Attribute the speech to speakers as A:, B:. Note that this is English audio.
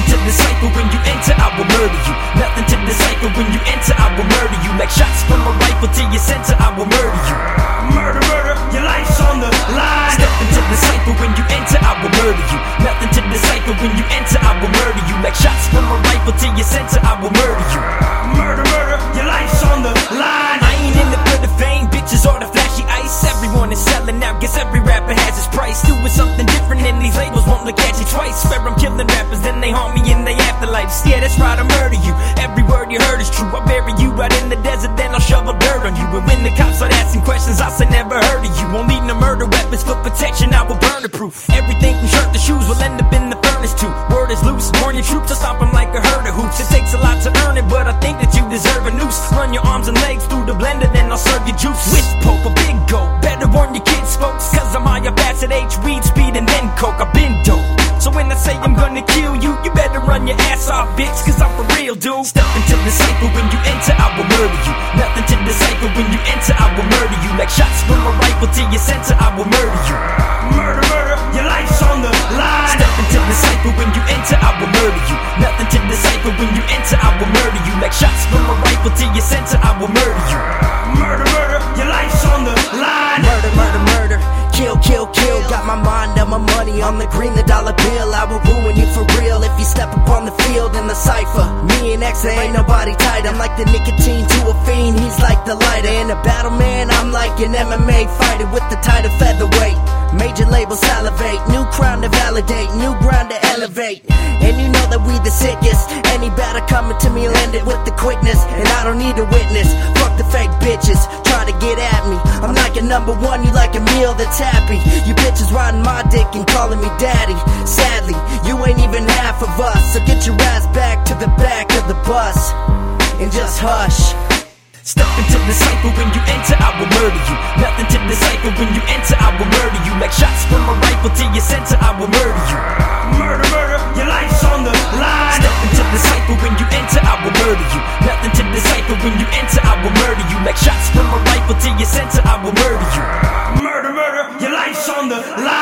A: Nothing to decipher when you enter, I will murder you. Nothing to decipher when you enter, I will murder you. Like shots from a rifle to your center, I will murder you. Murder, murder, your life's on the line. Nothing to decipher when you enter, I will murder you. Nothing to decipher when you enter, I will murder you. Like shots from a rifle to your center, I will murder you. Murder. These labels won't look at you twice. Swear I'm killing rappers, then they haunt me in their afterlives. Yeah, that's right, I murder you. Every word you heard is true. I bury you out in the desert, then I'll shovel dirt on you. And when the cops start asking questions, I say never heard of you. Won't need no murder weapons for protection, I will burn the proof. Everything from shirt to shoes will end up in the furnace too. Word is loose, warn your troops, I stop them like a herd of hoops. It takes a lot to earn it, but I think that you deserve a noose. Run your arms and legs through the blender, then I'll serve you juice. With poke, gonna kill you, you better run your ass off, bitch, cause I'm for real, dude. Step into the cipher when you enter, I will murder you. Nothing to decipher when you enter, I will murder you. Like shots from a rifle to your center, I will murder you. Murder, murder, your life's on the line. Step into the cipher when you enter, I will murder you. Nothing to decipher when you enter, I will murder you. Like shots from a rifle to your center, I will murder you. Murder, murder, your life's on the line.
B: Murder, murder, murder. Kill, kill, kill. Got my mind on my money on the green, the dollar ruin you for real if you step up on the field in the cipher. Me and X, ain't nobody tight. I'm like the nicotine to a fiend. He's like the lighter in a battle, man. I'm like an MMA fighter with the title featherweight. Major label salivate, new crown to validate, new ground to elevate. And you know that we the sickest. Any batter coming to me, land it with the quickness. And I don't need a witness. Fuck the fake bitches, try to get at me. I'm like a number one, you like a meal that's happy. You bitches riding my dick and calling me daddy. Even half of us. So get your ass back to the back of the bus and just hush.
A: Step into the cypher when you enter, I will murder you. Nothing to decipher when you enter, I will murder you. Like shots from a rifle to your center, I will murder you. Murder, murder, your life's on the line. Step into the cypher when you enter, I will murder you. Nothing to decipher when you enter, I will murder you. Like shots from a rifle to your center, I will murder you. Murder, murder, your life's on the line.